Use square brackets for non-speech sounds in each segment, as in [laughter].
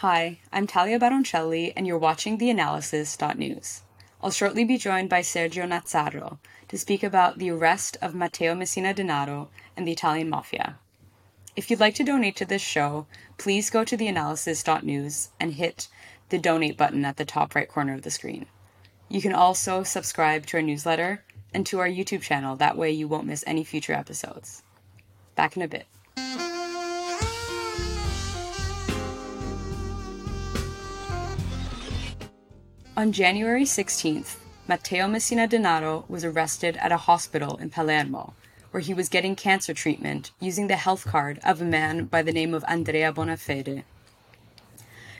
Hi, I'm Talia Baroncelli, and you're watching the Analysis.news. I'll shortly be joined by Sergio Nazzaro to speak about the arrest of Matteo Messina Denaro and the Italian Mafia. If you'd like to donate to this show, please go to the Analysis.news and hit the donate button at the top right corner of the screen. You can also subscribe to our newsletter and to our YouTube channel, that way you won't miss any future episodes. Back in a bit. On January 16th, Matteo Messina Denaro was arrested at a hospital in Palermo, where he was getting cancer treatment using the health card of a man by the name of Andrea Bonafede.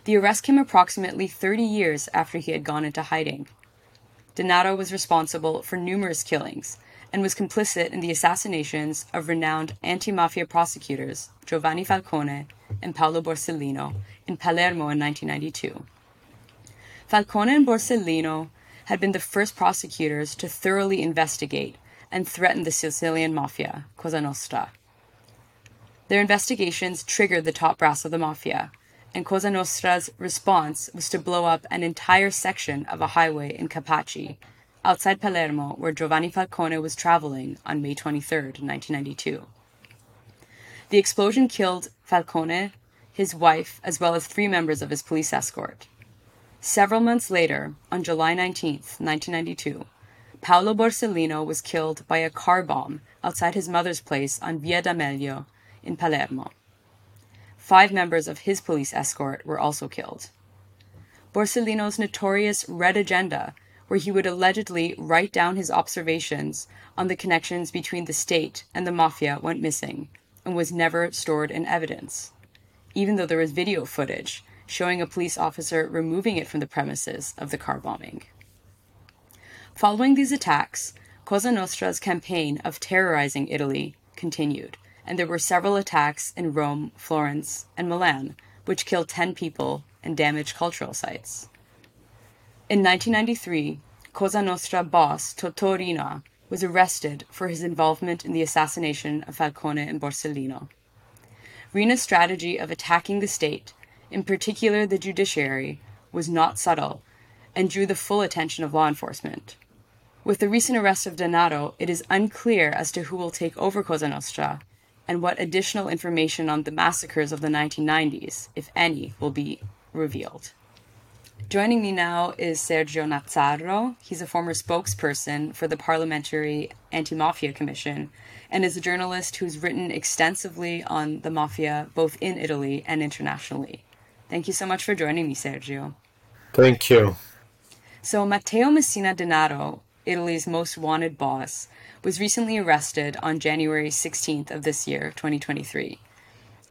The arrest came approximately 30 years after he had gone into hiding. Denaro was responsible for numerous killings and was complicit in the assassinations of renowned anti mafia prosecutors Giovanni Falcone and Paolo Borsellino in Palermo in 1992. Falcone and Borsellino had been the first prosecutors to thoroughly investigate and threaten the Sicilian mafia, Cosa Nostra. Their investigations triggered the top brass of the mafia, and Cosa Nostra's response was to blow up an entire section of a highway in Capaci, outside Palermo, where Giovanni Falcone was traveling on May 23, 1992. The explosion killed Falcone, his wife, as well as three members of his police escort. Several months later, on July 19, 1992, Paolo Borsellino was killed by a car bomb outside his mother's place on Via D'Amelio in Palermo. Five members of his police escort were also killed. Borsellino's notorious Red Agenda, where he would allegedly write down his observations on the connections between the state and the mafia, went missing and was never stored in evidence, even though there was video footage showing a police officer removing it from the premises of the car bombing. Following these attacks, Cosa Nostra's campaign of terrorizing Italy continued, and there were several attacks in Rome, Florence, and Milan, which killed 10 people and damaged cultural sites. In 1993, Cosa Nostra boss Totò Riina was arrested for his involvement in the assassination of Falcone and Borsellino. Riina's strategy of attacking the state, in particular the judiciary, was not subtle and drew the full attention of law enforcement. With the recent arrest of Denaro, it is unclear as to who will take over Cosa Nostra and what additional information on the massacres of the 1990s, if any, will be revealed. Joining me now is Sergio Nazzaro. He's a former spokesperson for the Parliamentary Anti Mafia Commission and is a journalist who's written extensively on the mafia both in Italy and internationally. Thank you so much for joining me, Sergio. Thank you. So, Matteo Messina Denaro, Italy's most wanted boss, was recently arrested on January 16th of this year, 2023.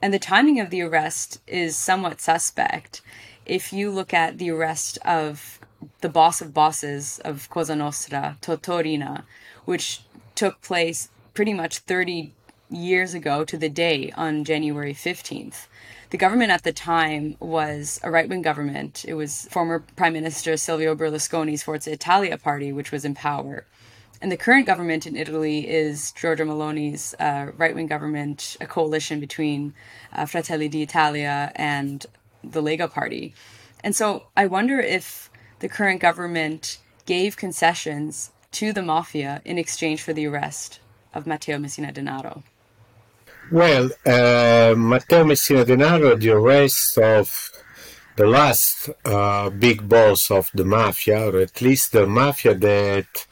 And the timing of the arrest is somewhat suspect. If you look at the arrest of the boss of bosses of Cosa Nostra, Totò Riina, which took place pretty much 30 years ago to the day on January 15th. The government at the time was a right wing government. It was former Prime Minister Silvio Berlusconi's Forza Italia party, which was in power. And the current government in Italy is Giorgia Meloni's uh, right wing government, a coalition between uh, Fratelli d'Italia and the Lega Party. And so I wonder if the current government gave concessions to the mafia in exchange for the arrest of Matteo Messina Denaro. Well, uh, Matteo Messina Denaro, the arrest of the last uh, big boss of the mafia, or at least the mafia that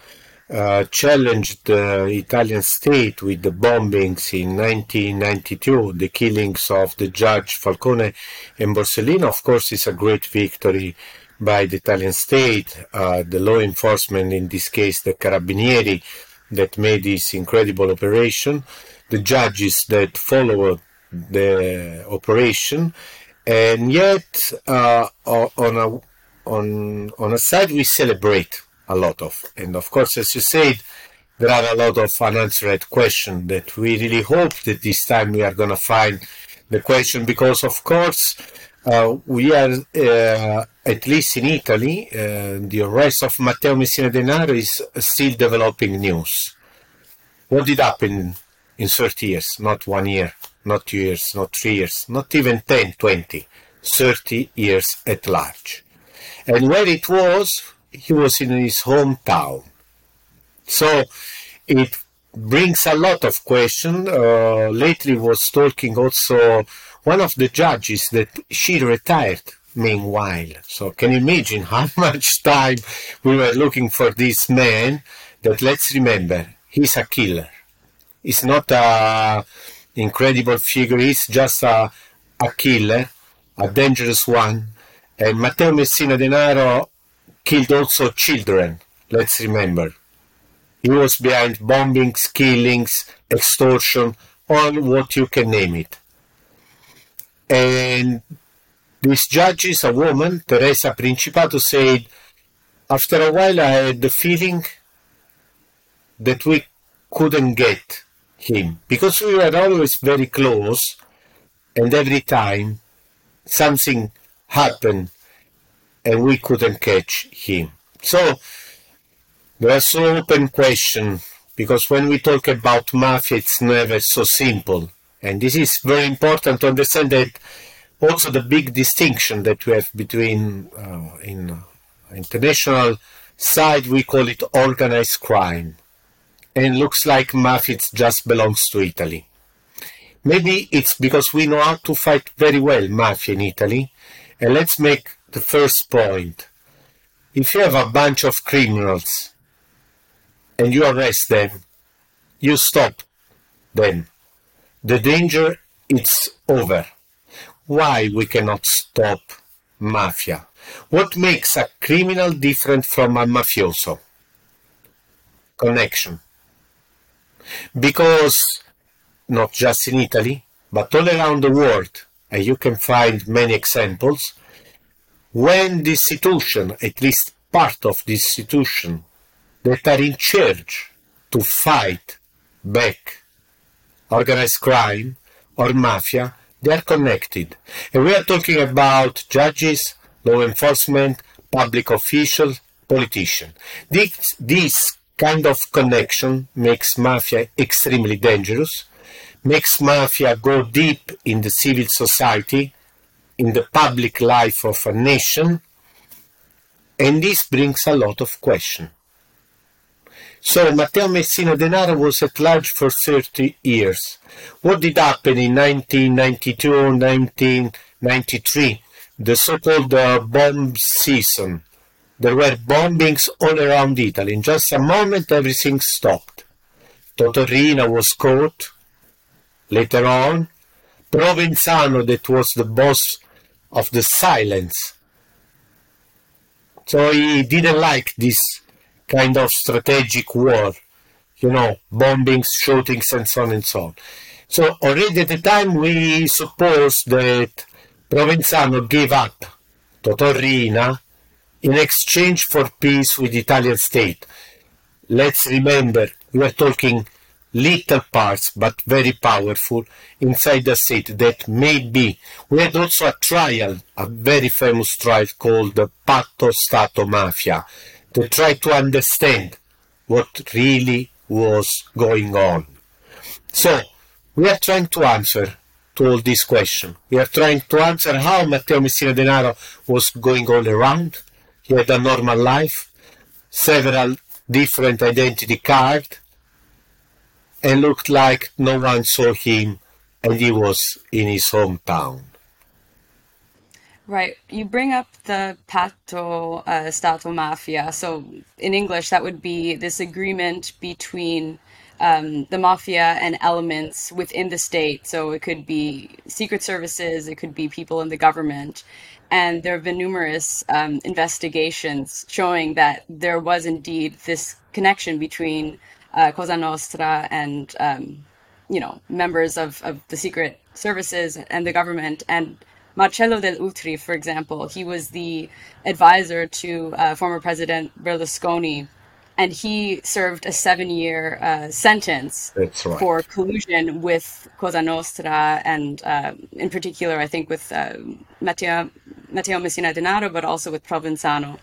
uh, challenged the Italian state with the bombings in 1992, the killings of the judge Falcone and Borsellino, of course, is a great victory by the Italian state, uh, the law enforcement, in this case the Carabinieri, that made this incredible operation, the judges that followed the operation, and yet uh, on a on on a side we celebrate a lot of. And of course, as you said, there are a lot of unanswered questions that we really hope that this time we are going to find the question because, of course, uh, we are, uh, at least in Italy, uh, the arrest of Matteo Messina Denaro is still developing news. What did happen in 30 years? Not one year, not two years, not three years, not even 10, 20. 30 years at large. And where it was, he was in his hometown. So it brings a lot of question. Uh, lately was talking also one of the judges that she retired meanwhile. So can you imagine [laughs] how much time we were looking for this man that let's remember, he's a killer. He's not a incredible figure, he's just a, a killer, a dangerous one. And Matteo Messina Denaro killed also children, let's remember. He was behind bombings, killings, extortion, all what you can name it. And this judge is a woman, Teresa Principato, said, after a while I had the feeling that we couldn't get him because we were always very close and every time something happened and we couldn't catch him. So there's an open question because when we talk about mafia, it's never so simple. And this is very important to understand that also the big distinction that we have between uh, in uh, international side we call it organized crime and looks like mafia just belongs to Italy. Maybe it's because we know how to fight very well mafia in Italy. And let's make the first point. If you have a bunch of criminals and you arrest them, you stop them. The danger is over. Why we cannot stop mafia? What makes a criminal different from a mafioso? Connection. Because not just in Italy, but all around the world, and you can find many examples, when the institution, at least part of the institution, that are in charge to fight back organized crime or mafia, they are connected. And we are talking about judges, law enforcement, public officials, politicians. This, this kind of connection makes mafia extremely dangerous, makes mafia go deep in the civil society, in the public life of a nation, and this brings a lot of questions. So Matteo Messina Denaro was at large for 30 years. What did happen in 1992 1993? The so-called uh, bomb season. There were bombings all around Italy. In just a moment, everything stopped. Toto Riina was caught. Later on, Provenzano, that was the boss of the silence. So he didn't like this kind of strategic war, you know, bombings, shootings, and so on and so on. So already at the time we suppose that Provenzano gave up Totò Riina in exchange for peace with the Italian state. Let's remember, we are talking little parts but very powerful inside the state that may be. We had also a trial, a very famous trial called the Patto Stato Mafia, to try to understand what really was going on. So, we are trying to answer to all these questions. We are trying to answer how Matteo Messina Denaro was going all around. He had a normal life, several different identity cards, and looked like no one saw him and he was in his hometown. Right. You bring up the patto uh, stato mafia. So in English, that would be this agreement between um, the mafia and elements within the state. So it could be secret services, it could be people in the government. And there have been numerous um, investigations showing that there was indeed this connection between uh, Cosa Nostra and, um, you know, members of, of the secret services and the government. And Marcello Dell'Utri, for example, he was the advisor to uh, former President Berlusconi, and he served a seven-year uh, sentence right. for collusion with Cosa Nostra, and uh, in particular, I think with uh, Matteo, Messina Denaro, but also with Provenzano.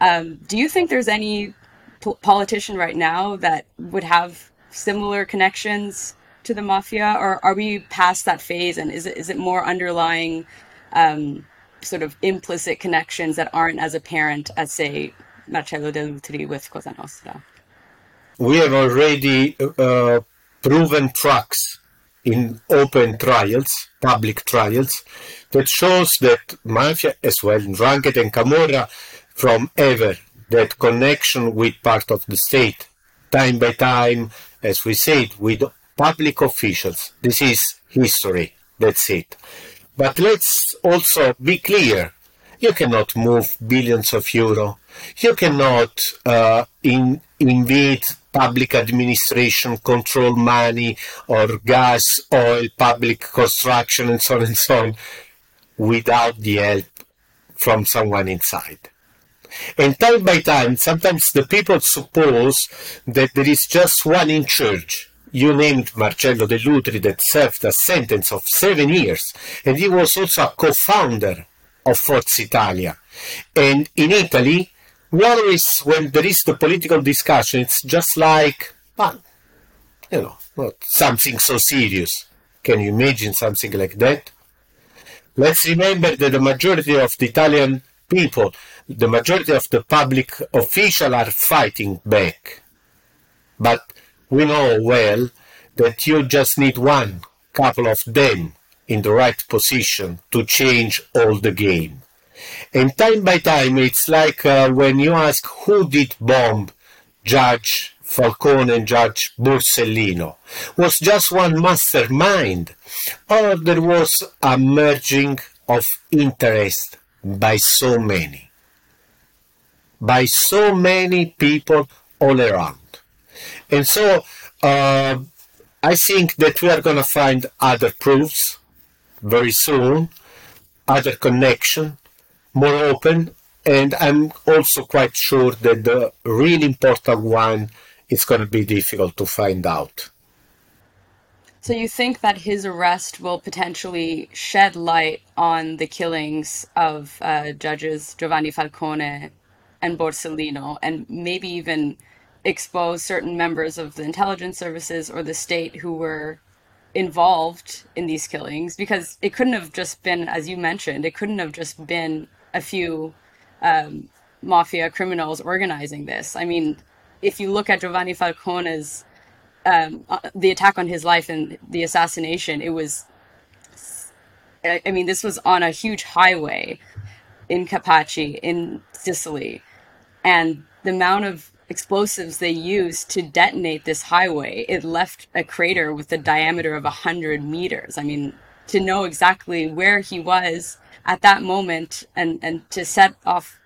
Um, do you think there's any po- politician right now that would have similar connections to the mafia, or are we past that phase? And is it is it more underlying um, sort of implicit connections that aren't as apparent as, say, Marcello Dell'Utri with Cosa Nostra? We have already uh, proven tracks in open trials, public trials, that shows that mafia as well, Ndrangheta and Camorra, from ever, that connection with part of the state, time by time, as we said, with public officials. This is history. That's it. But let's also be clear. You cannot move billions of euro. You cannot uh, in, invade public administration, control money or gas, oil, public construction, and so on and so on, without the help from someone inside. And time by time, sometimes the people suppose that there is just one in charge. You named Marcello Dell'Utri that served a sentence of seven years, and he was also a co-founder of Forza Italia. And in Italy, always, when there is the political discussion, it's just like, well, you know, not something so serious. Can you imagine something like that? Let's remember that the majority of the Italian people, the majority of the public officials are fighting back. But we know well that you just need one couple of them in the right position to change all the game. And time by time, it's like uh, when you ask who did bomb Judge Falcone and Judge Borsellino. Was just one mastermind, or there was a merging of interest by so many, by so many people all around. And so uh, I think that we are going to find other proofs very soon, other connection, more open, and I'm also quite sure that the really important one is going to be difficult to find out. So you think that his arrest will potentially shed light on the killings of uh, judges Giovanni Falcone and Borsellino, and maybe even expose certain members of the intelligence services or the state who were involved in these killings because it couldn't have just been as you mentioned it couldn't have just been a few um, mafia criminals organizing this i mean if you look at giovanni falcone's um, uh, the attack on his life and the assassination it was I, mean this was on a huge highway in capaci in sicily and the amount of explosives they used to detonate this highway, it left a crater with a diameter of 100 meters. I mean, to know exactly where he was at that moment and, and to set off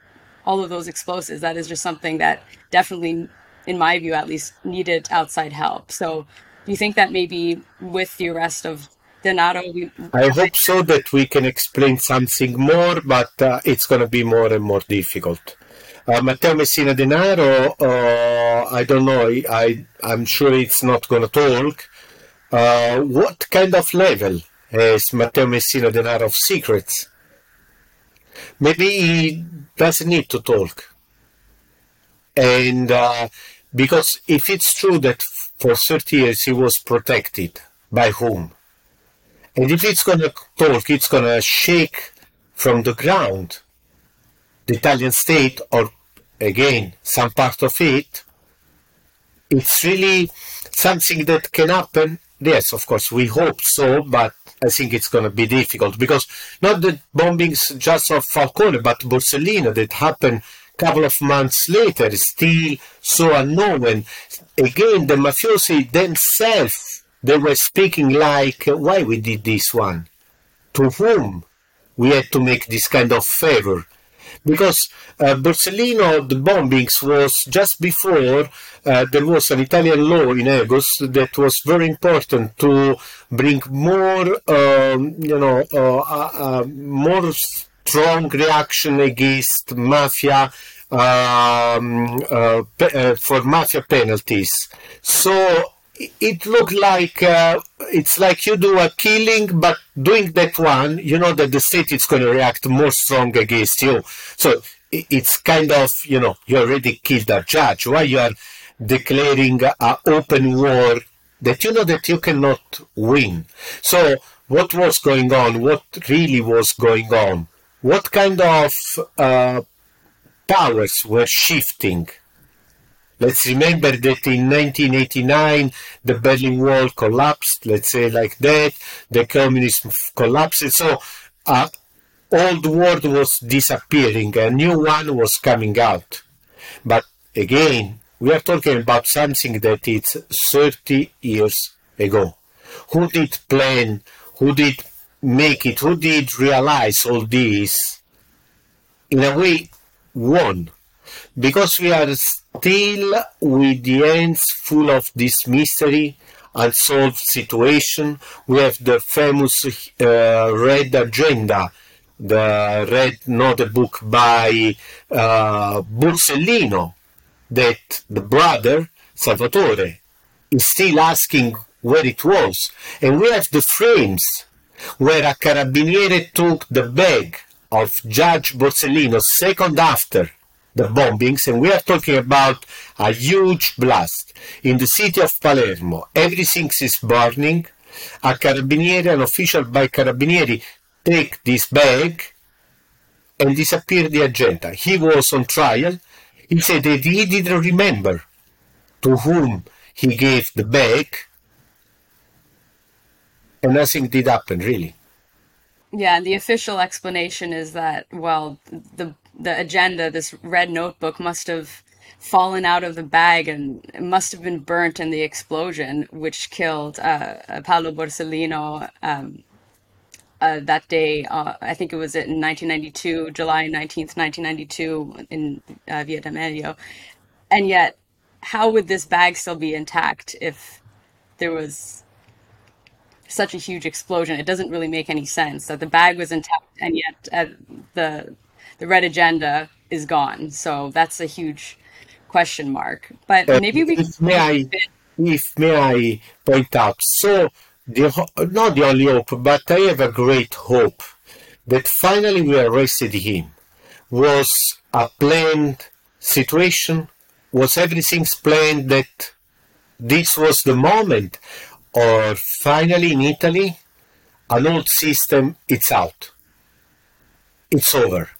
all of those explosives, that is just something that definitely, in my view at least, needed outside help. So do you think that maybe with the arrest of Denaro, we... I hope so that we can explain something more, but uh, it's going to be more and more difficult. Uh, Matteo Messina Denaro, uh, I don't know, I, I'm sure it's not going to talk. Uh, what kind of level has Matteo Messina Denaro of secrets? Maybe he doesn't need to talk. And uh, because if it's true that for 30 years he was protected, by whom? And if it's going to talk, it's going to shake from the ground the Italian state or again some part of it, it's really something that can happen. Yes, of course, we hope so, but I think it's going to be difficult because not the bombings just of Falcone, but Borsellino that happened a couple of months later, still so unknown. And again, the mafiosi themselves, they were speaking like, why we did this one? To whom we had to make this kind of favor? Because uh, Borsellino, the bombings was just before uh, there was an Italian law in Agos that was very important to bring more, um, you know, uh, uh, uh more strong reaction against mafia um, uh, for mafia penalties. So it looked like uh, it's like you do a killing, but doing that one, you know that the state is going to react more strong against you. So it's kind of you know you already killed a judge. Why you are declaring an open war that you know that you cannot win? So what was going on, what really was going on, what kind of uh, powers were shifting. Let's remember that in 1989 the Berlin Wall collapsed, let's say like that, the communism collapsed, so uh, old world was disappearing, a new one was coming out. But again, we are talking about something that is 30 years ago. Who did plan, who did make it, who did realize all this? In a way, one. Because we are still with the hands full of this mystery, unsolved situation, we have the famous uh, red agenda the red notebook by uh, Borsellino that the brother Salvatore is still asking where it was. And we have the frames where a carabiniere took the bag of Judge Borsellino second after the bombings, and we are talking about a huge blast in the city of Palermo. Everything is burning. A carabinieri, an official by carabinieri, take this bag and disappear the agenda. He was on trial. He said that he didn't remember to whom he gave the bag, and nothing did happen really. Yeah, and the official explanation is that well, the the agenda, this red notebook, must have fallen out of the bag and must have been burnt in the explosion, which killed uh, Paolo Borsellino. Um, uh, that day, uh, I think it was in 1992, July 19th, 1992, in uh, Via D'Amelio. And yet, how would this bag still be intact if there was such a huge explosion? It doesn't really make any sense that the bag was intact and yet uh, the the red agenda is gone. So that's a huge question mark. But maybe we if may I, if may I point out so the, not the only hope, but I have a great hope that finally we arrested him. Was a planned situation? Was everything planned that this was the moment? Or finally in Italy, an old system, it's out. It's over.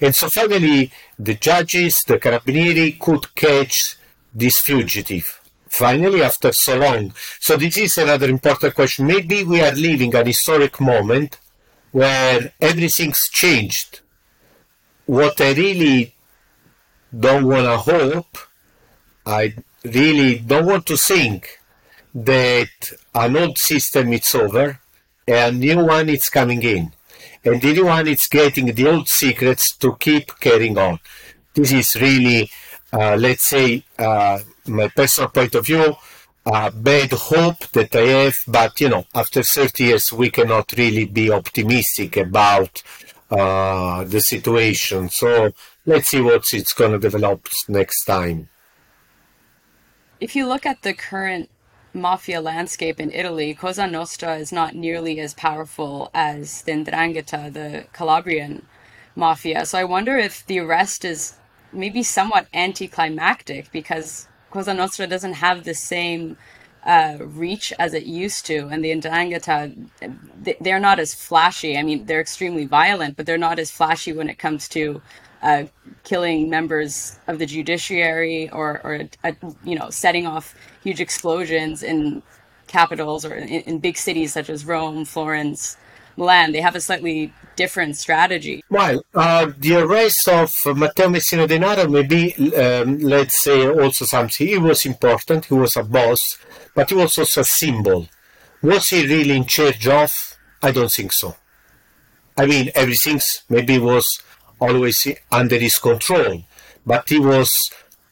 And so finally the judges, the carabinieri could catch this fugitive finally after so long. So this is another important question. Maybe we are living an historic moment where everything's changed. What I really don't want to hope, I really don't want to think that an old system is over and a new one is coming in. And the new one is getting the old secrets to keep carrying on. This is really, uh, let's say, uh, my personal point of view, a bad hope that I have, but you know, after 30 years, we cannot really be optimistic about uh, the situation. So let's see what it's going to develop next time. If you look at the current mafia landscape in Italy, Cosa Nostra is not nearly as powerful as the 'Ndrangheta, the Calabrian mafia. So I wonder if the arrest is maybe somewhat anticlimactic because Cosa Nostra doesn't have the same uh, reach as it used to, and the 'Ndrangheta, they're not as flashy. I mean, they're extremely violent, but they're not as flashy when it comes to uh, killing members of the judiciary or, or uh, you know, setting off huge explosions in capitals or in, in big cities such as Rome, Florence, Milan. They have a slightly different strategy. Well, uh, the arrest of Matteo Messina Denaro maybe, um, let's say, also something. He was important, he was a boss, but he was also a symbol. Was he really in charge of? I don't think so. I mean, everything maybe was always under his control, but he was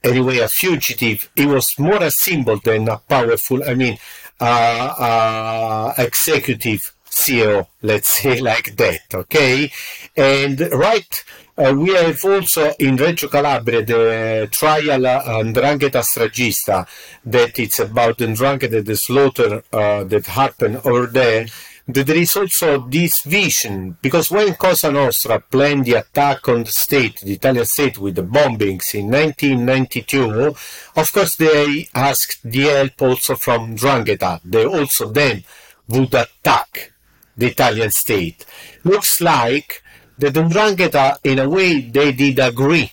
anyway a fugitive. He was more a symbol than a powerful, I mean, uh, uh, executive CEO, let's say [laughs] like that, okay? And right, uh, we have also in Reggio Calabria the trial uh, Ndrangheta Stragista, that it's about the Ndrangheta, the slaughter uh, that happened over there. There is also this vision, because when Cosa Nostra planned the attack on the state, the Italian state, with the bombings in 1992, of course they asked the help also from Ndrangheta. They also then would attack the Italian state. Looks like the Ndrangheta, in a way, they did agree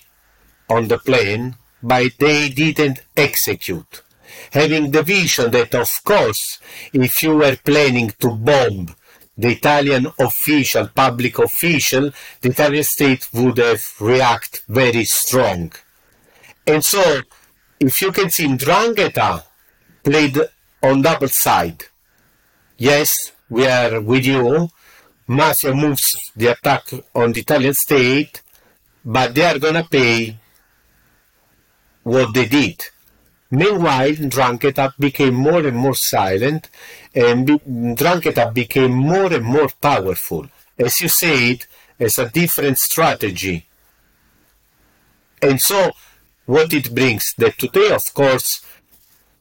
on the plan, but they didn't execute. Having the vision that, of course, if you were planning to bomb the Italian official, public official, the Italian state would have react very strong. And so, if you can see, Ndrangheta played on double side. Yes, we are with you. Mafia moves the attack on the Italian state, but they are gonna pay what they did. Meanwhile, Ndrangheta became more and more silent, and be- Ndrangheta became more and more powerful. As you said, as a different strategy. And so, what it brings, that today, of course,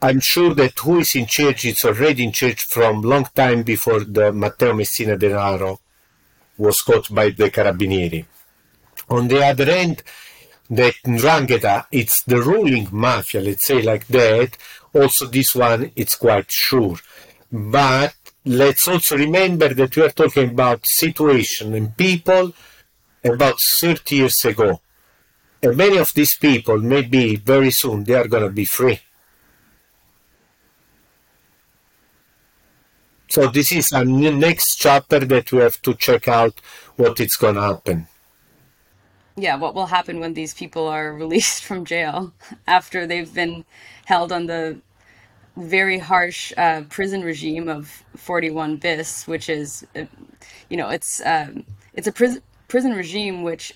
I'm sure that who is in charge is already in charge from long time before the Matteo Messina Denaro was caught by the Carabinieri. On the other hand, that Ndrangheta, it's the ruling mafia, let's say like that. Also, this one, it's quite sure. But let's also remember that we are talking about situation and people about 30 years ago. And many of these people, maybe very soon, they are going to be free. So this is a next chapter that we have to check out what it's going to happen. Yeah, what will happen when these people are [laughs] released from jail after they've been held on the very harsh uh, prison regime of 41 bis, which is, uh, you know, it's um, it's a prison prison regime which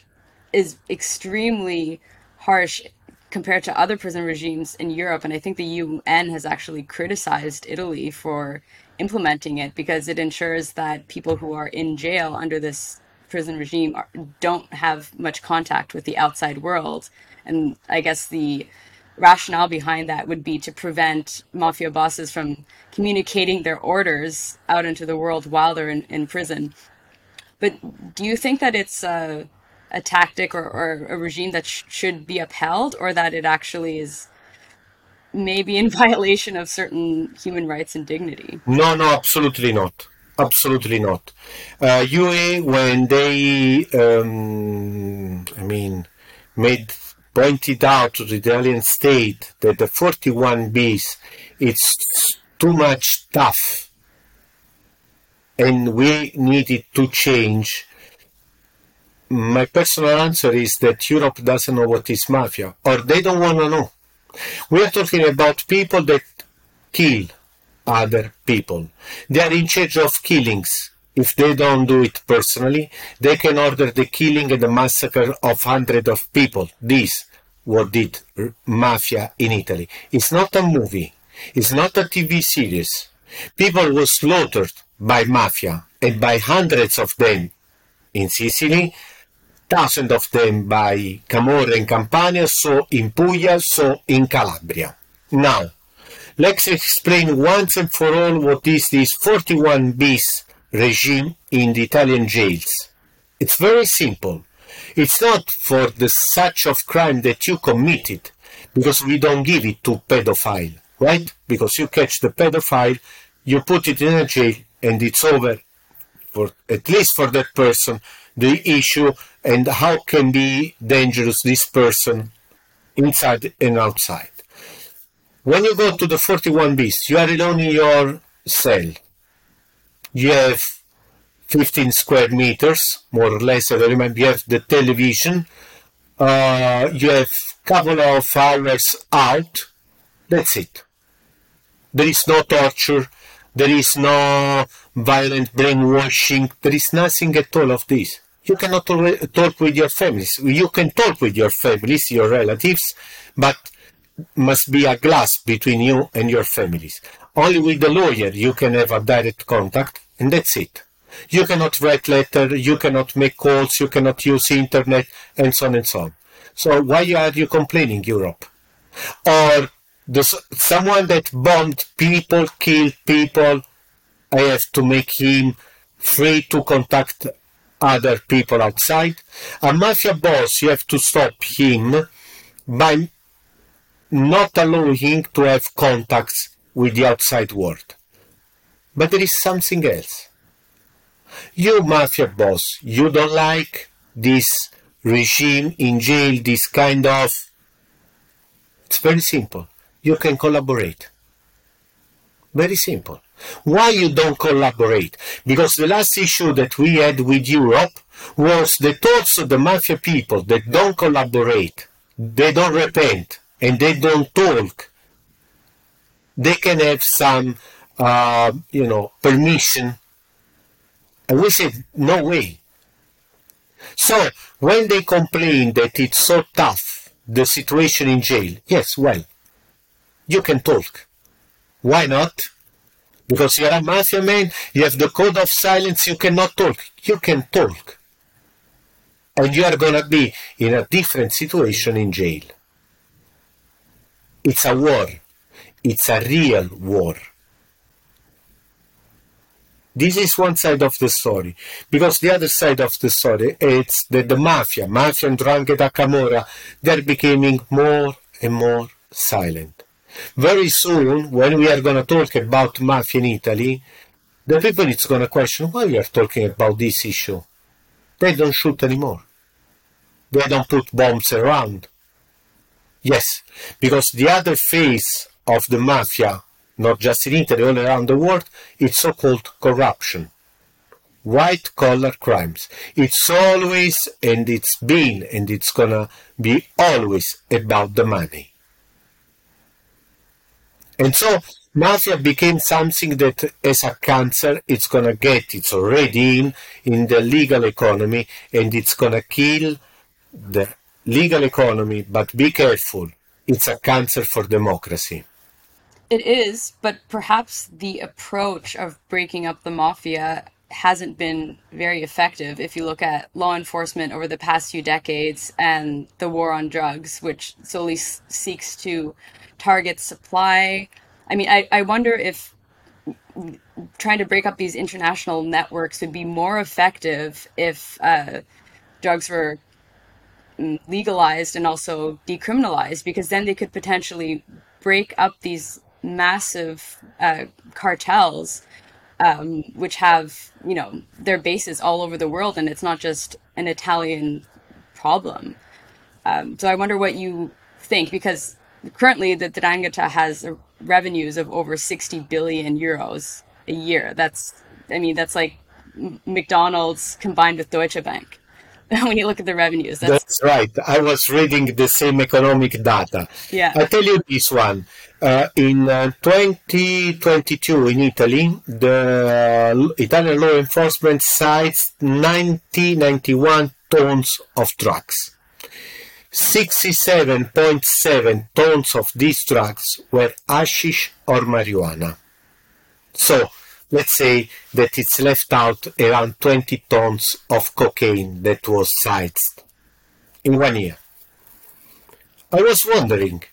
is extremely harsh compared to other prison regimes in Europe, and I think the UN has actually criticized Italy for implementing it because it ensures that people who are in jail under this prison regime are, don't have much contact with the outside world. And I guess the rationale behind that would be to prevent mafia bosses from communicating their orders out into the world while they're in, in prison. But do you think that it's a, a tactic or, or a regime that sh- should be upheld, or that it actually is maybe in [laughs] violation of certain human rights and dignity? No, no, absolutely not. Absolutely not. Uh, UA, when they, um, I mean, made pointed out to the Italian state that the 41 bis it's too much tough, and we needed to change. My personal answer is that Europe doesn't know what is mafia, or they don't want to know. We are talking about people that kill other people. They are in charge of killings. If they don't do it personally, they can order the killing and the massacre of hundreds of people. This what did mafia in Italy. It's not a movie. It's not a TV series. People were slaughtered by mafia and by hundreds of them in Sicily, thousands of them by Camorra in Campania, so in Puglia, so in Calabria. Now, let's explain once and for all what is this 41 bis regime in the Italian jails. It's very simple. It's not for the such of crime that you committed, because we don't give it to pedophile, right? Because you catch the pedophile, you put it in a jail, and it's over for at least for that person the issue and how can be dangerous this person inside and outside. When you go to the 41 bis, you are alone in your cell. You have 15 square meters, more or less. I remember. You have the television. Uh, you have a couple of hours out. That's it. There is no torture. There is no violent brainwashing. There is nothing at all of this. You cannot talk with your families. You can talk with your families, your relatives, but must be a glass between you and your families. Only with the lawyer you can have a direct contact, and that's it. You cannot write letter, you cannot make calls, you cannot use internet, and so on and so on. So why are you complaining, Europe? Or someone that bombed people, killed people, I have to make him free to contact other people outside. A mafia boss, you have to stop him by not allowing to have contacts with the outside world. But there is something else. You mafia boss, you don't like this regime in jail, this kind of. It's very simple. You can collaborate. Very simple. Why you don't collaborate? Because the last issue that we had with Europe was the thoughts of the mafia people that don't collaborate, they don't repent, and they don't talk, they can have some, uh, you know, permission. And we said, no way. So when they complain that it's so tough, the situation in jail, yes, well, you can talk. Why not? Because you're a mafia man, you have the code of silence, you cannot talk. You can talk. And you are gonna be in a different situation in jail. It's a war. It's a real war. This is one side of the story. Because the other side of the story is that the mafia, mafia and Ndrangheta Camorra, they're becoming more and more silent. Very soon, when we are going to talk about mafia in Italy, the people is going to question why we are talking about this issue. They don't shoot anymore. They don't put bombs around. Yes, because the other face of the mafia, not just in Italy, all around the world, it's so-called corruption. White collar crimes. It's always, and it's been, and it's gonna be always about the money. And so mafia became something that as a cancer it's gonna get, it's already in, in the legal economy and it's gonna kill the legal economy, but be careful, it's a cancer for democracy. It is, but perhaps the approach of breaking up the mafia hasn't been very effective if you look at law enforcement over the past few decades and the war on drugs, which solely s- seeks to target supply. I mean, I, I wonder if trying to break up these international networks would be more effective if uh, drugs were legalized and also decriminalized, because then they could potentially break up these massive uh, cartels um, which have you know their bases all over the world, and it's not just an Italian problem. Um, so I wonder what you think, because currently the Ndrangheta has revenues of over 60 billion euros a year. That's, I mean, that's like McDonald's combined with Deutsche Bank. [laughs] when you look at the revenues, that's, That's right. I was reading the same economic data. Yeah. I tell you this one. Uh, in uh, 2022 in Italy, the Italian law enforcement cites 90, 91 tons of drugs. 67.7 tons of these drugs were hashish or marijuana. So, let's say that it's left out around 20 tons of cocaine that was seized in one year. I was wondering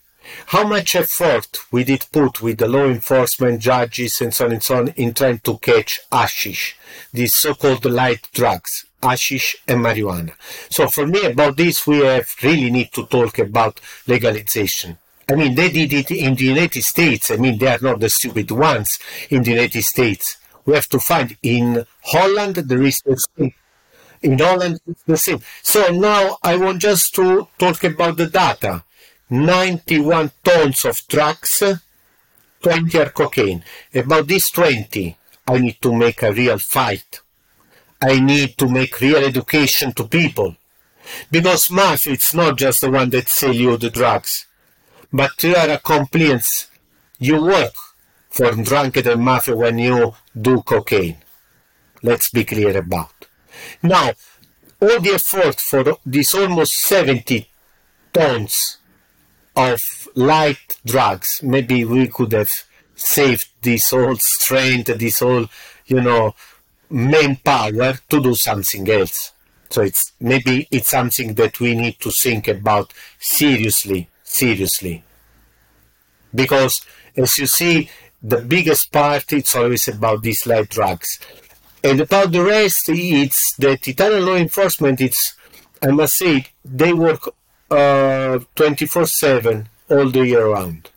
how much effort we did put with the law enforcement judges and so on and so on in trying to catch hashish, these so-called light drugs, hashish and marijuana. So for me about this we have really need to talk about legalization. I mean, they did it in the United States. I mean, they are not the stupid ones in the United States. We have to find in Holland the same. In Holland it's the same. So now I want just to talk about the data. 91 tons of drugs, 20 are cocaine. About these 20, I need to make a real fight. I need to make real education to people. Because mafia, it's not just the one that sell you the drugs but you are a compliance. You work for Ndrangheta and mafia when you do cocaine. Let's be clear about. Now, all the effort for these almost 70 tons of light drugs, maybe we could have saved this whole strength, this whole, you know, manpower to do something else. So it's maybe it's something that we need to think about seriously seriously. Because as you see, the biggest part it's always about these light drugs. And about the rest, it's that Italian law enforcement, it's, I must say, they work uh, 24 7 all the year round.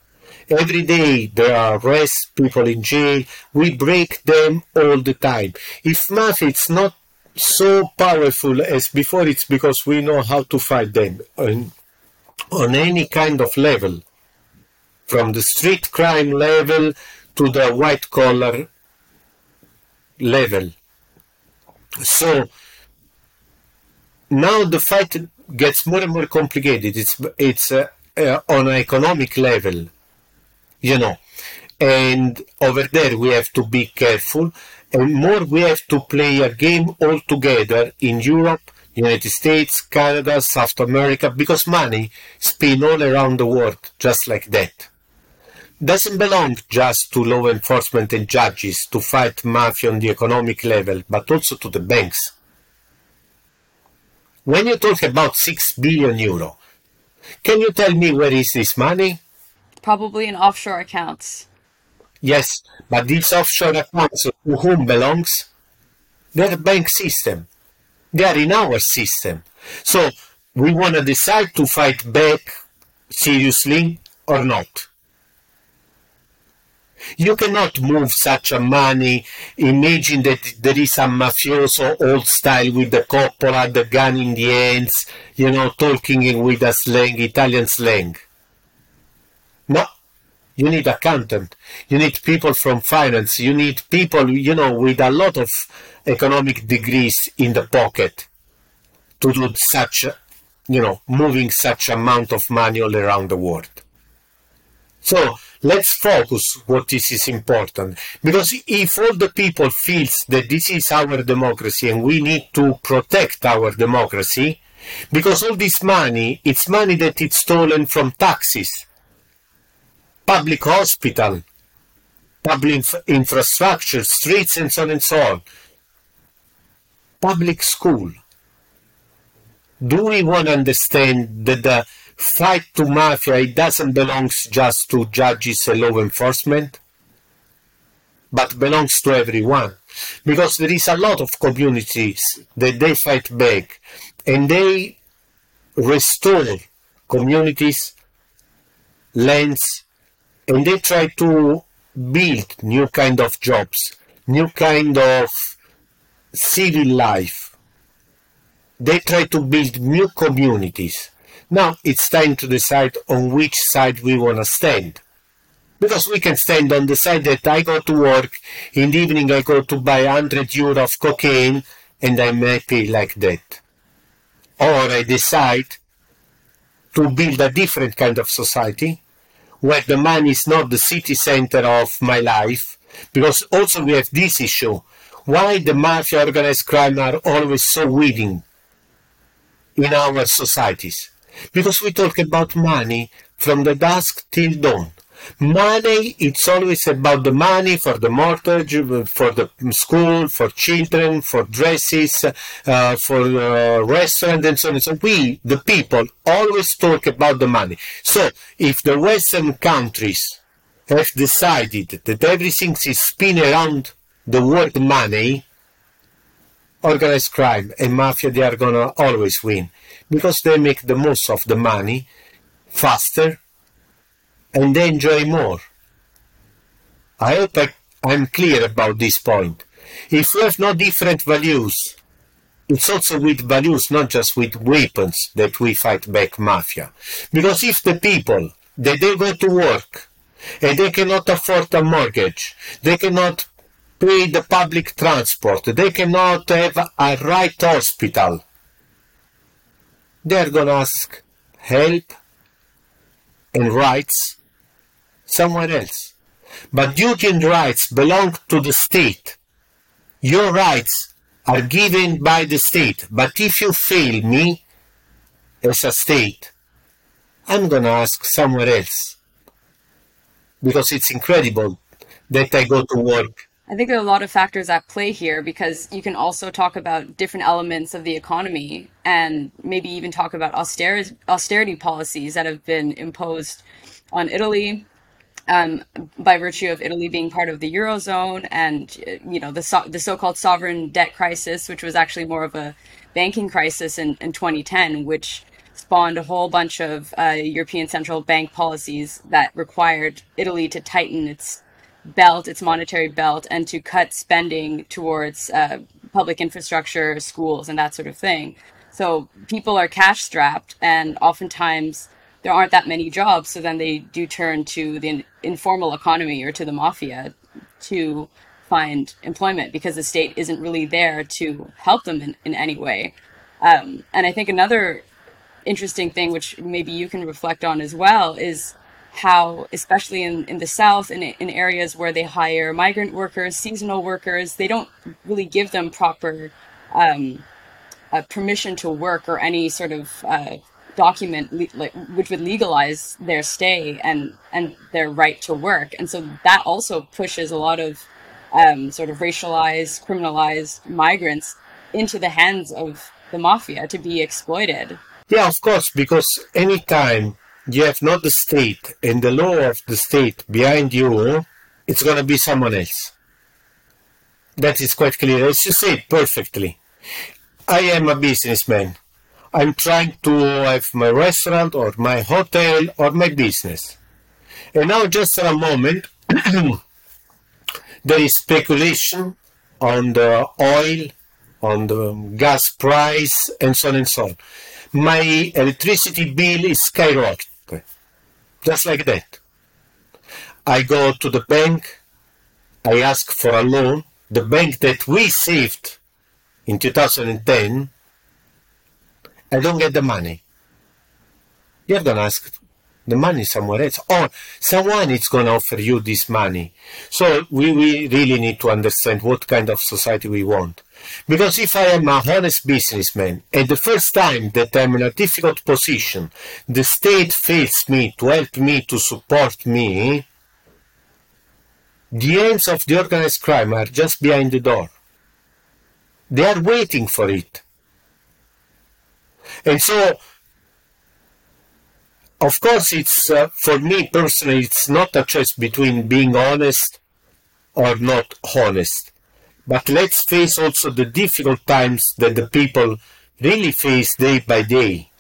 Every day there are arrests, people in jail. We break them all the time. If mafia is not so powerful as before, it's because we know how to fight them on, on any kind of level, from the street crime level to the white collar level. So now the fight gets more and more complicated. It's it's uh, uh, on an economic level, you know, and over there we have to be careful, and more we have to play a game all together in Europe, United States, Canada, South America, because money spin all around the world just like that. Doesn't belong just to law enforcement and judges to fight mafia on the economic level, but also to the banks when you talk about 6 billion euro, can you tell me where is this money? Probably in offshore accounts. Yes, but these offshore accounts to whom belongs? They're bank system. They are in our system. So we want to decide to fight back seriously or not. You cannot move such a money. Imagine that there is a mafioso old style with the coppola, the gun in the hands, you know, talking with a slang, Italian slang. No, you need accountant. You need people from finance. You need people, you know, with a lot of economic degrees in the pocket to do such, you know, moving such amount of money all around the world. So let's focus what this is important because if all the people feels that this is our democracy and we need to protect our democracy because all this money it's money that it's stolen from taxes public hospital public infrastructure streets and so on and so on public school do we want to understand that the fight to mafia, it doesn't belong just to judges and law enforcement, but belongs to everyone. Because there is a lot of communities that they fight back and they restore communities, lands, and they try to build new kind of jobs, new kind of civil life. They try to build new communities now it's time to decide on which side we want to stand. Because we can stand on the side that I go to work, in the evening I go to buy 100 euro of cocaine, and I'm happy like that. Or I decide to build a different kind of society, where the money is not the city center of my life, because also we have this issue. Why the mafia organized crime are always so winning in our societies? because we talk about money from the dusk till dawn. Money, it's always about the money for the mortgage, for the school, for children, for dresses, uh, for uh, restaurant and so on and so. We, the people, always talk about the money. So, if the Western countries have decided that everything is spinning around the word money, organized crime and mafia, they are gonna always win because they make the most of the money faster and they enjoy more. I hope I, I'm clear about this point. If we have no different values, it's also with values, not just with weapons, that we fight back mafia. Because if the people, that they go to work, and they cannot afford a mortgage, they cannot pay the public transport, they cannot have a right hospital, they're gonna ask help and rights somewhere else. But duty and rights belong to the state. Your rights are given by the state. But if you fail me as a state, I'm gonna ask somewhere else. Because it's incredible that I go to work I think there are a lot of factors at play here because you can also talk about different elements of the economy and maybe even talk about austerity, austerity policies that have been imposed on Italy um, by virtue of Italy being part of the eurozone and you know the so- the so-called sovereign debt crisis, which was actually more of a banking crisis in, in 2010, which spawned a whole bunch of uh, European central bank policies that required Italy to tighten its belt, its monetary belt, and to cut spending towards uh, public infrastructure, schools, and that sort of thing. So people are cash strapped, and oftentimes there aren't that many jobs. So then they do turn to the informal economy or to the mafia to find employment because the state isn't really there to help them in, in any way. Um, and I think another interesting thing, which maybe you can reflect on as well, is how, especially in, in the South, in, in areas where they hire migrant workers, seasonal workers, they don't really give them proper um, uh, permission to work or any sort of uh, document le- like, which would legalize their stay and, and their right to work. And so that also pushes a lot of um, sort of racialized, criminalized migrants into the hands of the mafia to be exploited. Yeah, of course, because anytime you have not the state and the law of the state behind you, it's going to be someone else. That is quite clear. As you said perfectly. I am a businessman. I'm trying to have my restaurant or my hotel or my business. And now, just for a moment, [clears throat] there is speculation on the oil, on the gas price, and so on and so on. My electricity bill is skyrocketing just like that. I go to the bank, I ask for a loan, the bank that we saved in 2010, I don't get the money. You're gonna ask the money somewhere else, or someone is gonna offer you this money. So we, we really need to understand what kind of society we want. Because if I am a honest businessman and the first time that I'm in a difficult position, the state fails me to help me, to support me, the aims of the organized crime are just behind the door. They are waiting for it. And so, of course, it's uh, for me personally, it's not a choice between being honest or not honest. But let's face also the difficult times that the people really face day by day.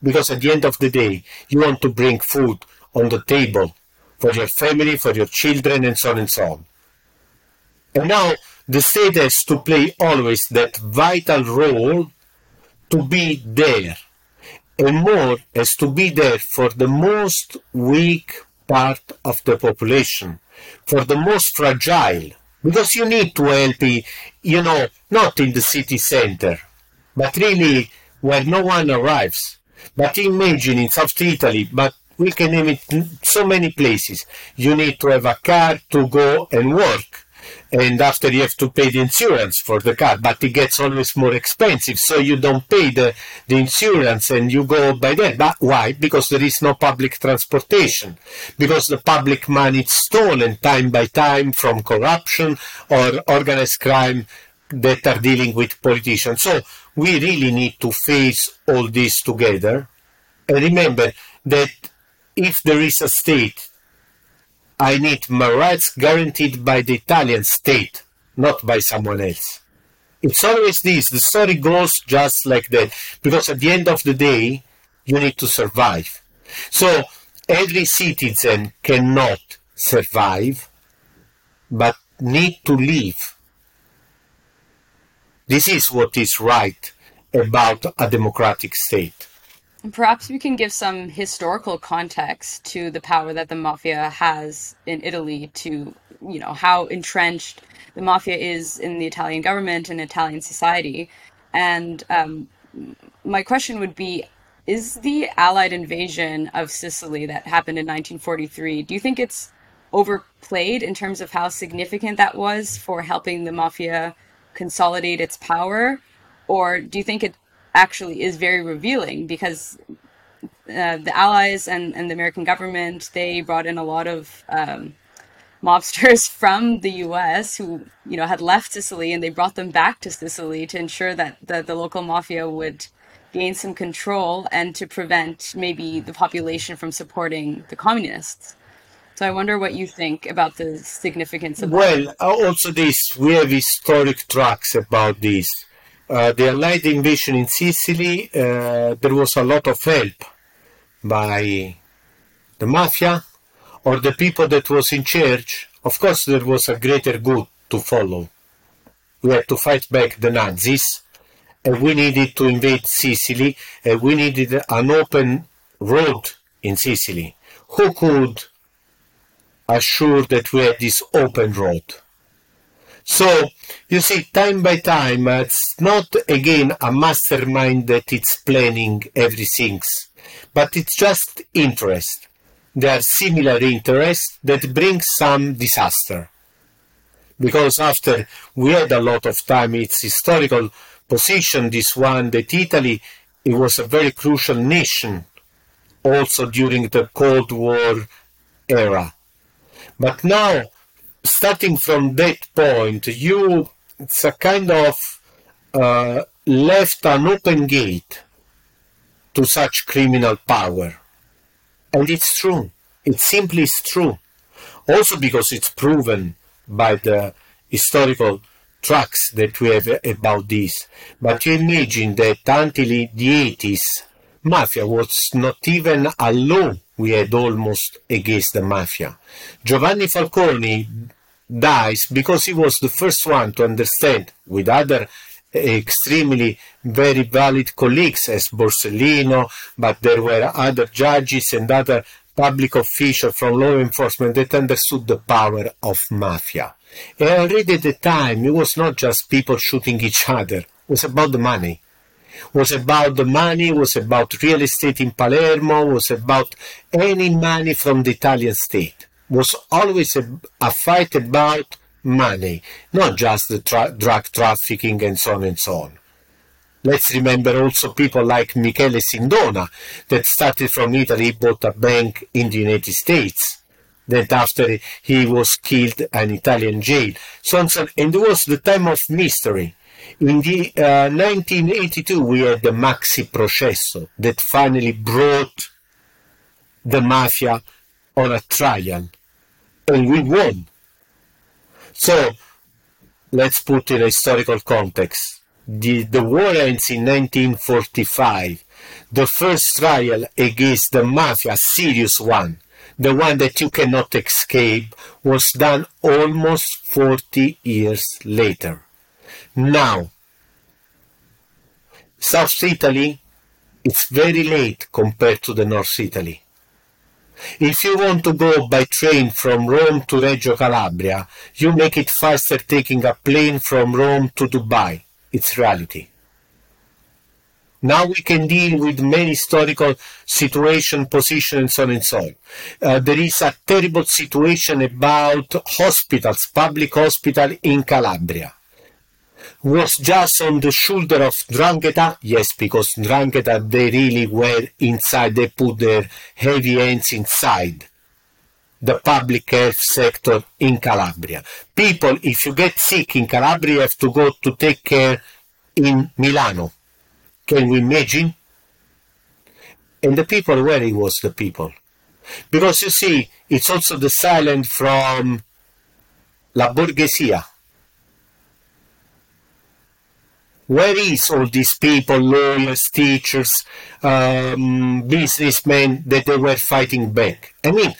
Because at the end of the day, you want to bring food on the table for your family, for your children, and so on and so on. And now the state has to play always that vital role to be there. And more has to be there for the most weak part of the population, for the most fragile, because you need to help, you know, not in the city center, but really where no one arrives. But imagine in South Italy, but we can name it so many places. You need to have a car to go and work and after you have to pay the insurance for the car, but it gets always more expensive, so you don't pay the, the insurance and you go by that. But why? Because there is no public transportation, because the public money is stolen time by time from corruption or organized crime that are dealing with politicians. So we really need to face all this together. And remember that if there is a state I need my rights guaranteed by the Italian state, not by someone else. It's always this. The story goes just like that. Because at the end of the day, you need to survive. So every citizen cannot survive, but need to live. This is what is right about a democratic state. Perhaps we can give some historical context to the power that the mafia has in Italy to, you know, how entrenched the mafia is in the Italian government and Italian society. And um, my question would be Is the Allied invasion of Sicily that happened in 1943, do you think it's overplayed in terms of how significant that was for helping the mafia consolidate its power? Or do you think it actually is very revealing because uh, the Allies and, and the American government they brought in a lot of um, [laughs] mobsters from the U.S. who you know had left Sicily and they brought them back to Sicily to ensure that the, the local mafia would gain some control and to prevent maybe the population from supporting the communists. So I wonder what you think about the significance of well, that. Well, also this we have historic tracks about this uh, the Allied invasion in Sicily, uh, there was a lot of help by the mafia or the people that was in charge. Of course, there was a greater good to follow. We had to fight back the Nazis, and we needed to invade Sicily, and we needed an open road in Sicily. Who could assure that we had this open road? So, you see, time by time, uh, it's not again a mastermind that it's planning everything, but it's just interest. There are similar interests that bring some disaster. Because after we had a lot of time, its historical position, this one, that Italy, it was a very crucial nation, also during the Cold War era. But now, starting from that point, you it's a kind of uh, left an open gate to such criminal power. And it's true. It simply is true. Also because it's proven by the historical tracks that we have about this. But you imagine that until the 80s, mafia was not even a law we had almost against the mafia. Giovanni Falcone dies because he was the first one to understand, with other extremely very valid colleagues as Borsellino, but there were other judges and other public officials from law enforcement that understood the power of mafia. And already at the time, it was not just people shooting each other, it was about the money. Was about the money, was about real estate in Palermo, was about any money from the Italian state was always a, a fight about money, not just the tra- drug trafficking and so on and so on. Let's remember also people like Michele Sindona that started from Italy, bought a bank in the United States. That after he was killed an Italian jail. So and so, and it was the time of mystery. In the uh, 1982, we had the Maxi Processo that finally brought the mafia on a trial and we won. So let's put in a historical context. The, the war ends in 1945. The first trial against the mafia, serious one, the one that you cannot escape, was done almost 40 years later. Now, South Italy, it's very late compared to the North Italy. If you want to go by train from Rome to Reggio Calabria, you make it faster taking a plane from Rome to Dubai. It's reality. Now we can deal with many historical situation, position, and so on and so on. Uh, there is a terrible situation about hospitals, public hospital in Calabria was just on the shoulder of Ndrangheta? Yes, because Ndrangheta, they really were inside, they put their heavy hands inside the public health sector in Calabria. People, if you get sick in Calabria, you have to go to take care in Milano. Can we imagine? And the people, where it was the people? Because you see, it's also the silent from La Borghesia Where is all these people, lawyers, teachers, um, businessmen that they were fighting back? I mean,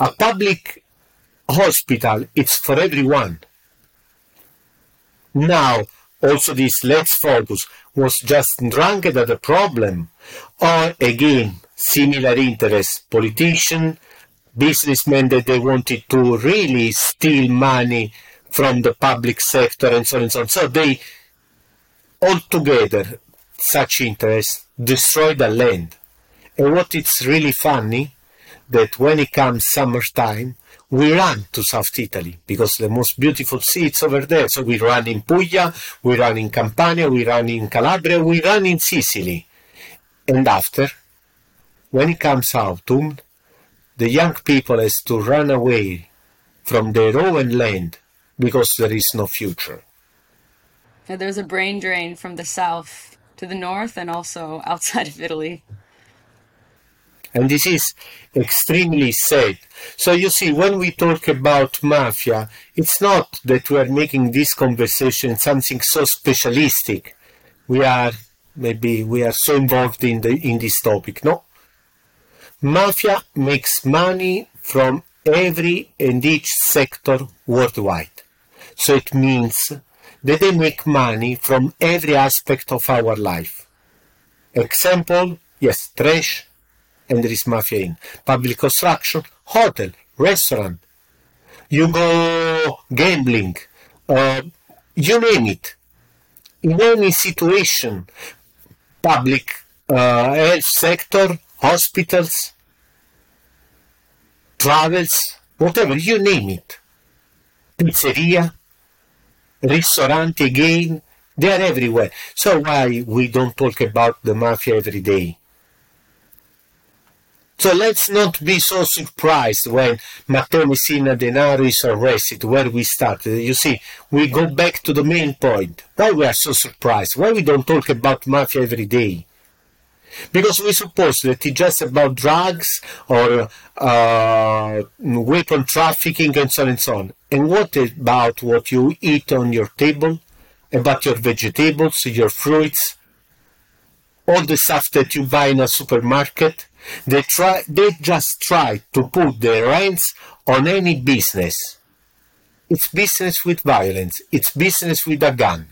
a public hospital, it's for everyone. Now, also this let's focus was just drunk at the problem, or again, similar interests, politician, businessmen that they wanted to really steal money from the public sector and so on and so on. So they altogether such interests destroy the land. And what is really funny, that when it comes summertime, we run to South Italy because the most beautiful sea is over there. So we run in Puglia, we run in Campania, we run in Calabria, we run in Sicily. And after, when it comes autumn, the young people has to run away from their own land because there is no future. There's a brain drain from the south to the north and also [laughs] outside of Italy. And this is extremely sad. So you see, when we talk about mafia, it's not that we are making this conversation something so specialistic we are maybe we are so involved in the in this topic. No, mafia makes money from every and each sector worldwide. So it means they make money from every aspect of our life. Example, yes, trash, and there is mafia in. Public construction, hotel, restaurant. You go gambling, uh, you name it. In any situation, public uh, health sector, hospitals, travels, whatever, you name it. Pizzeria, restaurant again, they are everywhere. So why we don't talk about the mafia every day? So let's not be so surprised when Matteo Messina Denaro is arrested, where we started. You see, we go back to the main point. Why we are so surprised? Why we don't talk about mafia every day? Because we suppose that it's just about drugs or uh, weapon trafficking and so on and so on. And what about what you eat on your table? About your vegetables, your fruits, all the stuff that you buy in a supermarket? They try, they just try to put their hands on any business. It's business with violence. It's business with a gun.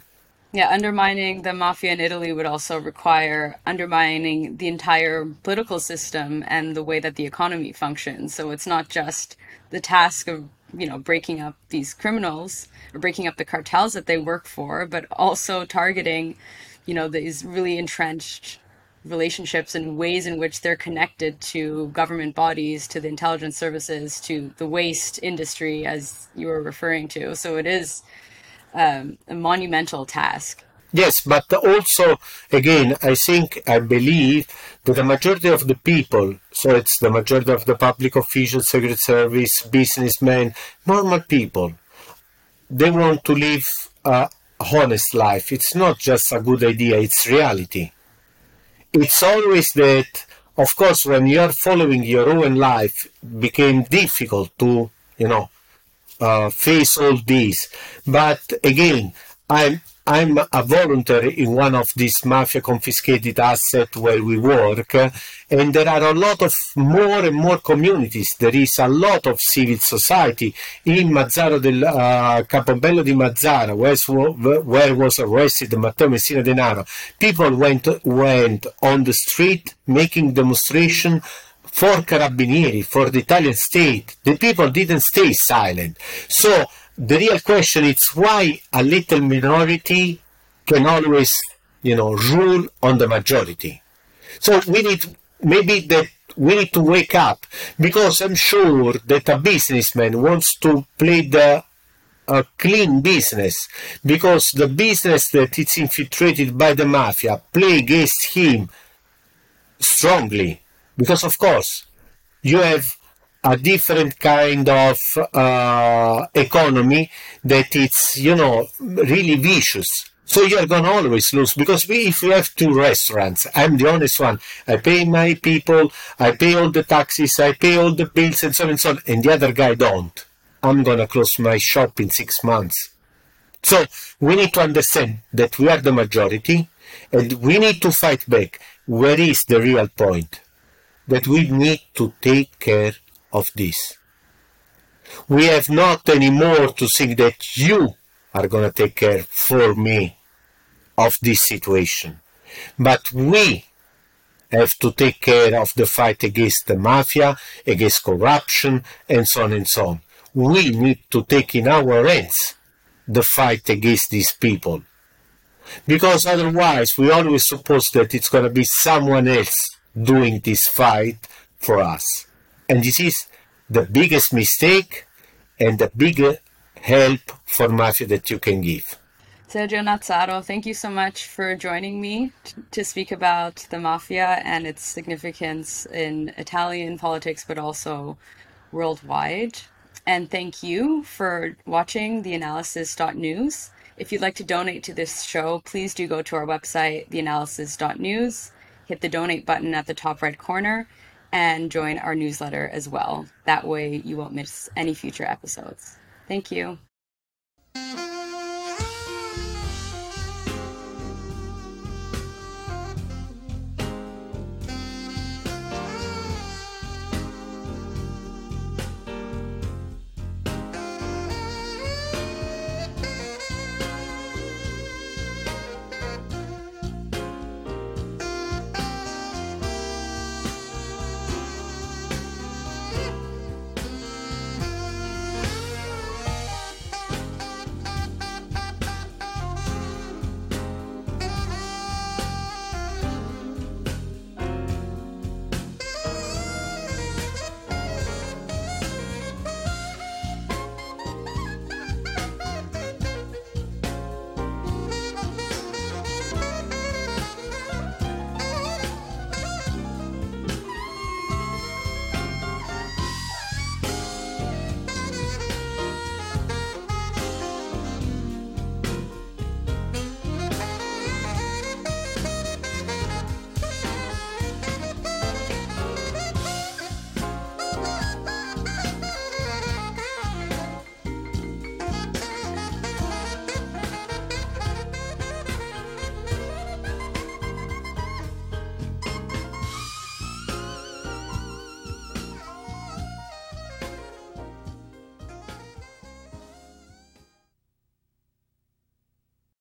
Yeah, undermining the mafia in Italy would also require undermining the entire political system and the way that the economy functions. So it's not just the task of, you know, breaking up these criminals or breaking up the cartels that they work for, but also targeting, you know, these really entrenched relationships and ways in which they're connected to government bodies, to the intelligence services, to the waste industry, as you were referring to. So it is um, a monumental task. Yes, but also, again, I think, I believe that the majority of the people, so it's the majority of the public officials, Secret Service, businessmen, normal people, they want to live a honest life. It's not just a good idea, it's reality it's always that, of course, when you're following your own life, became difficult to, you know, uh, face all this. But again, I'm I'm a volunteer in one of these mafia confiscated assets where we work, and there are a lot of more and more communities. There is a lot of civil society in Mazzaro del uh, Campobello di Mazara, where, where was arrested Matteo Messina Denaro. People went went on the street making demonstration for Carabinieri, for the Italian state. The people didn't stay silent. So the real question is why a little minority can always, you know, rule on the majority. So we need maybe that we need to wake up because I'm sure that a businessman wants to play the a clean business because the business that is infiltrated by the mafia play against him strongly because of course you have a different kind of uh, economy that it's you know really vicious so you're gonna always lose because we, if you have two restaurants, I'm the honest one. I pay my people, I pay all the taxes, I pay all the bills and so on and so on, and the other guy don't. I'm gonna close my shop in six months. So we need to understand that we are the majority, and we need to fight back. Where is the real point? That we need to take care of this. We have not anymore to think that you are going to take care for me of this situation. But we have to take care of the fight against the mafia, against corruption, and so on and so on. We need to take in our hands the fight against these people. Because otherwise, we always suppose that it's going to be someone else doing this fight for us. And this is the biggest mistake and the biggest help for mafia that you can give. Sergio Nazzaro, thank you so much for joining me t- to speak about the mafia and its significance in Italian politics, but also worldwide. And thank you for watching the analysis.news. If you'd like to donate to this show, please do go to our website, theanalysis.news, hit the donate button at the top right corner, and join our newsletter as well. That way you won't miss any future episodes. Thank you.